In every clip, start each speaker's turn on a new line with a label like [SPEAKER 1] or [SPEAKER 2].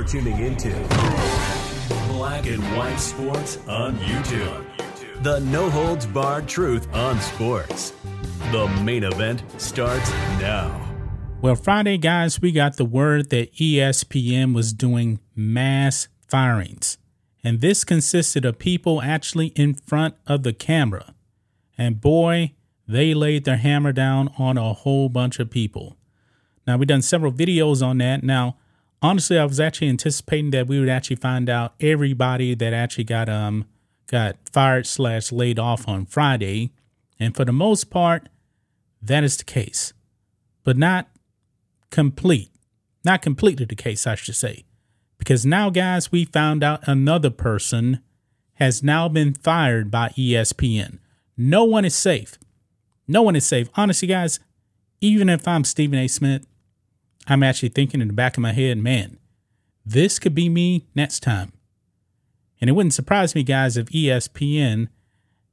[SPEAKER 1] You're tuning into Black and White Sports on YouTube. The no holds barred truth on sports. The main event starts now.
[SPEAKER 2] Well, Friday, guys, we got the word that ESPN was doing mass firings. And this consisted of people actually in front of the camera. And boy, they laid their hammer down on a whole bunch of people. Now, we've done several videos on that. Now, honestly, I was actually anticipating that we would actually find out everybody that actually got um got fired slash laid off on Friday. And for the most part, that is the case. But not complete. Not completely the case, I should say. Because now, guys, we found out another person has now been fired by ESPN. No one is safe. No one is safe. Honestly, guys, even if I'm Stephen A. Smith, I'm actually thinking in the back of my head, man, this could be me next time. And it wouldn't surprise me, guys, if ESPN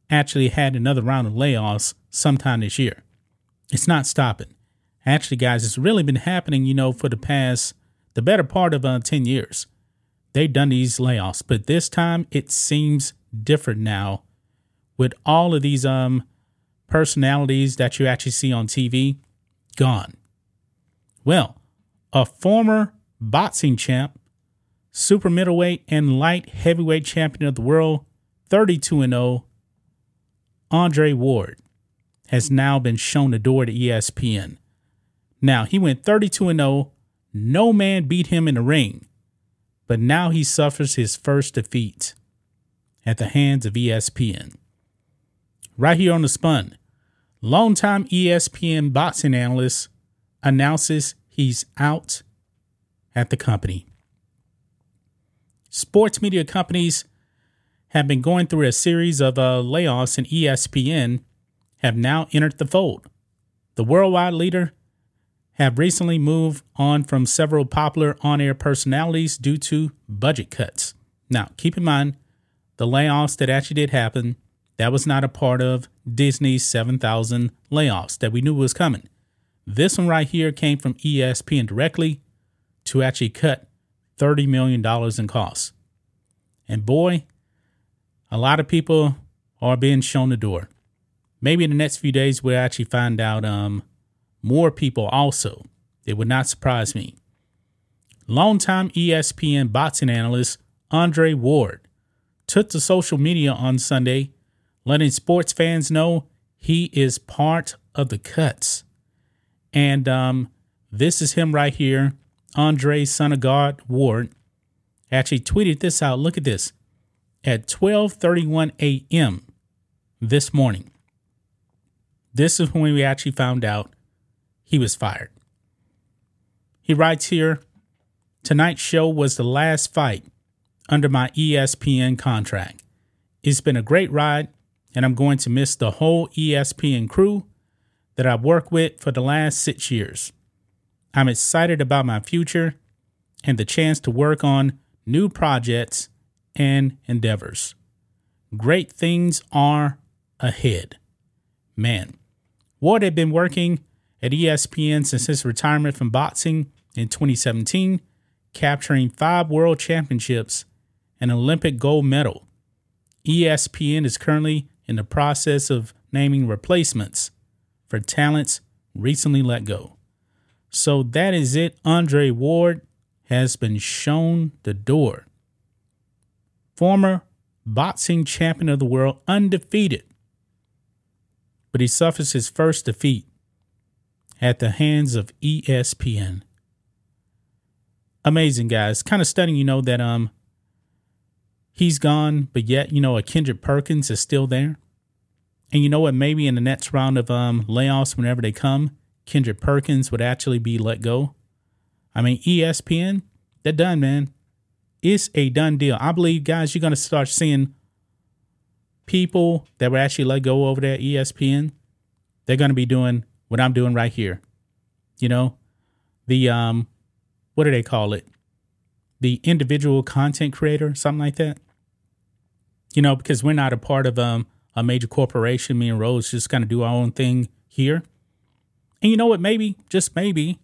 [SPEAKER 2] actually had another round of layoffs sometime this year. It's not stopping. Actually, guys, it's really been happening, you know, for the past, the better part of uh, 10 years. They've done these layoffs, but this time it seems different now with all of these um personalities that you actually see on TV gone. Well, a former boxing champ, super middleweight and light heavyweight champion of the world, 32 and 0, Andre Ward, has now been shown the door to ESPN. Now, he went 32 and 0. No man beat him in the ring. But now he suffers his first defeat at the hands of ESPN. Right here on the spun, longtime ESPN boxing analyst announces he's out at the company. Sports media companies have been going through a series of uh, layoffs, and ESPN have now entered the fold. The worldwide leader have recently moved on from several popular on air personalities due to budget cuts. Now, keep in mind, the layoffs that actually did happen, that was not a part of Disney's 7,000 layoffs that we knew was coming. This one right here came from ESPN directly to actually cut $30 million in costs. And boy, a lot of people are being shown the door. Maybe in the next few days, we'll actually find out um, more people also. It would not surprise me. Longtime ESPN boxing analyst Andre Ward took to social media on Sunday, letting sports fans know he is part of the cuts. And um, this is him right here, Andre Son of God Ward, actually tweeted this out. Look at this. At 12:31 a.m. this morning. This is when we actually found out he was fired. He writes here Tonight's show was the last fight under my ESPN contract. It's been a great ride, and I'm going to miss the whole ESPN crew that I've worked with for the last six years. I'm excited about my future and the chance to work on new projects and endeavors. Great things are ahead. Man, Ward had been working at ESPN since his retirement from boxing in 2017, capturing five world championships and an Olympic gold medal. ESPN is currently in the process of naming replacements for talents recently let go. So that is it. Andre Ward has been shown the door. Former boxing champion of the world, undefeated, but he suffers his first defeat at the hands of ESPN. Amazing, guys. Kind of stunning, you know, that um he's gone, but yet, you know, a Kendrick Perkins is still there. And you know what? Maybe in the next round of um layoffs, whenever they come, Kendrick Perkins would actually be let go. I mean, ESPN, they're done, man. It's a done deal. I believe, guys, you're gonna start seeing people that were actually let go over there at ESPN. They're gonna be doing what I'm doing right here. You know, the um, what do they call it? The individual content creator, something like that. You know, because we're not a part of um a major corporation. Me and Rose just kind of do our own thing here. And you know what? Maybe, just maybe,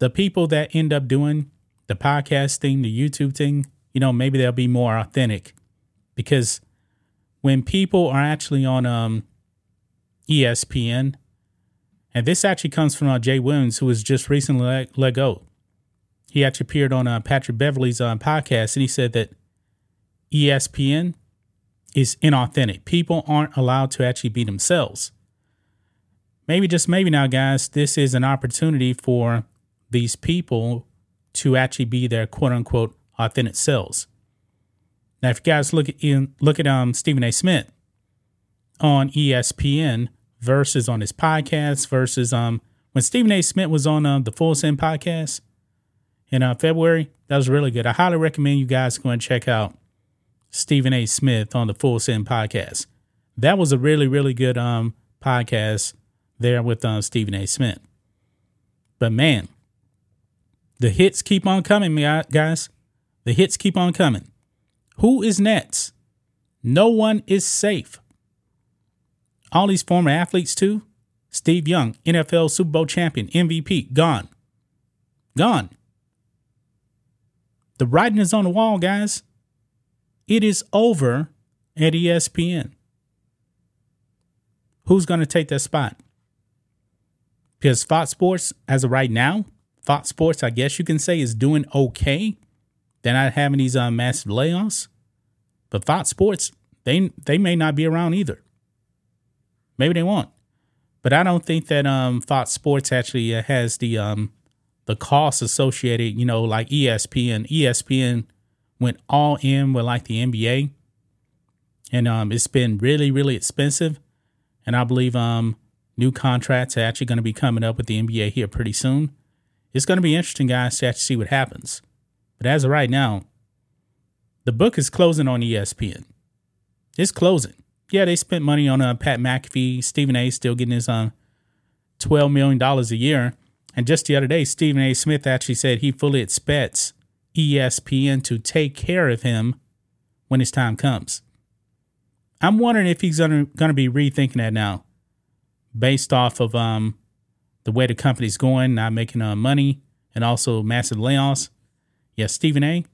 [SPEAKER 2] the people that end up doing the podcast thing, the YouTube thing, you know, maybe they'll be more authentic because when people are actually on um, ESPN, and this actually comes from uh, Jay Williams, who was just recently let, let go. He actually appeared on uh, Patrick Beverley's uh, podcast, and he said that ESPN is inauthentic. People aren't allowed to actually be themselves. Maybe, just maybe now, guys, this is an opportunity for these people to actually be their quote unquote authentic selves. Now, if you guys look at look at um Stephen A. Smith on ESPN versus on his podcast versus um when Stephen A. Smith was on uh, the Full Send podcast in uh, February, that was really good. I highly recommend you guys go and check out Stephen A. Smith on the Full Send podcast. That was a really really good um podcast there with um, Stephen A. Smith. But man, the hits keep on coming, guys. The hits keep on coming. Who is next? No one is safe. All these former athletes, too. Steve Young, NFL Super Bowl champion, MVP, gone. Gone. The writing is on the wall, guys. It is over at ESPN. Who's going to take that spot? Because Fox Sports, as of right now, Fox Sports, I guess you can say, is doing okay. They're not having these uh, massive layoffs. But Fox Sports, they they may not be around either. Maybe they won't. But I don't think that um, Fox Sports actually uh, has the um, the costs associated. You know, like ESPN. ESPN went all in with like the NBA, and um, it's been really really expensive. And I believe um, new contracts are actually going to be coming up with the NBA here pretty soon it's going to be interesting, guys, to actually see what happens. But as of right now, the book is closing on ESPN. It's closing. Yeah, they spent money on uh, Pat McAfee. Stephen A. still getting his uh, $12 million a year. And just the other day, Stephen A. Smith actually said he fully expects ESPN to take care of him when his time comes. I'm wondering if he's going to be rethinking that now based off of um, the way the company's going, not making uh, money, and also massive layoffs. Yeah, Stephen A.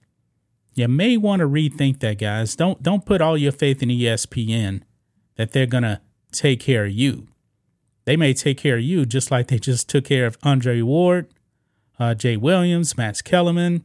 [SPEAKER 2] You may want to rethink that, guys. Don't don't put all your faith in ESPN that they're gonna take care of you. They may take care of you just like they just took care of Andre Ward, uh, Jay Williams, Max Kellerman,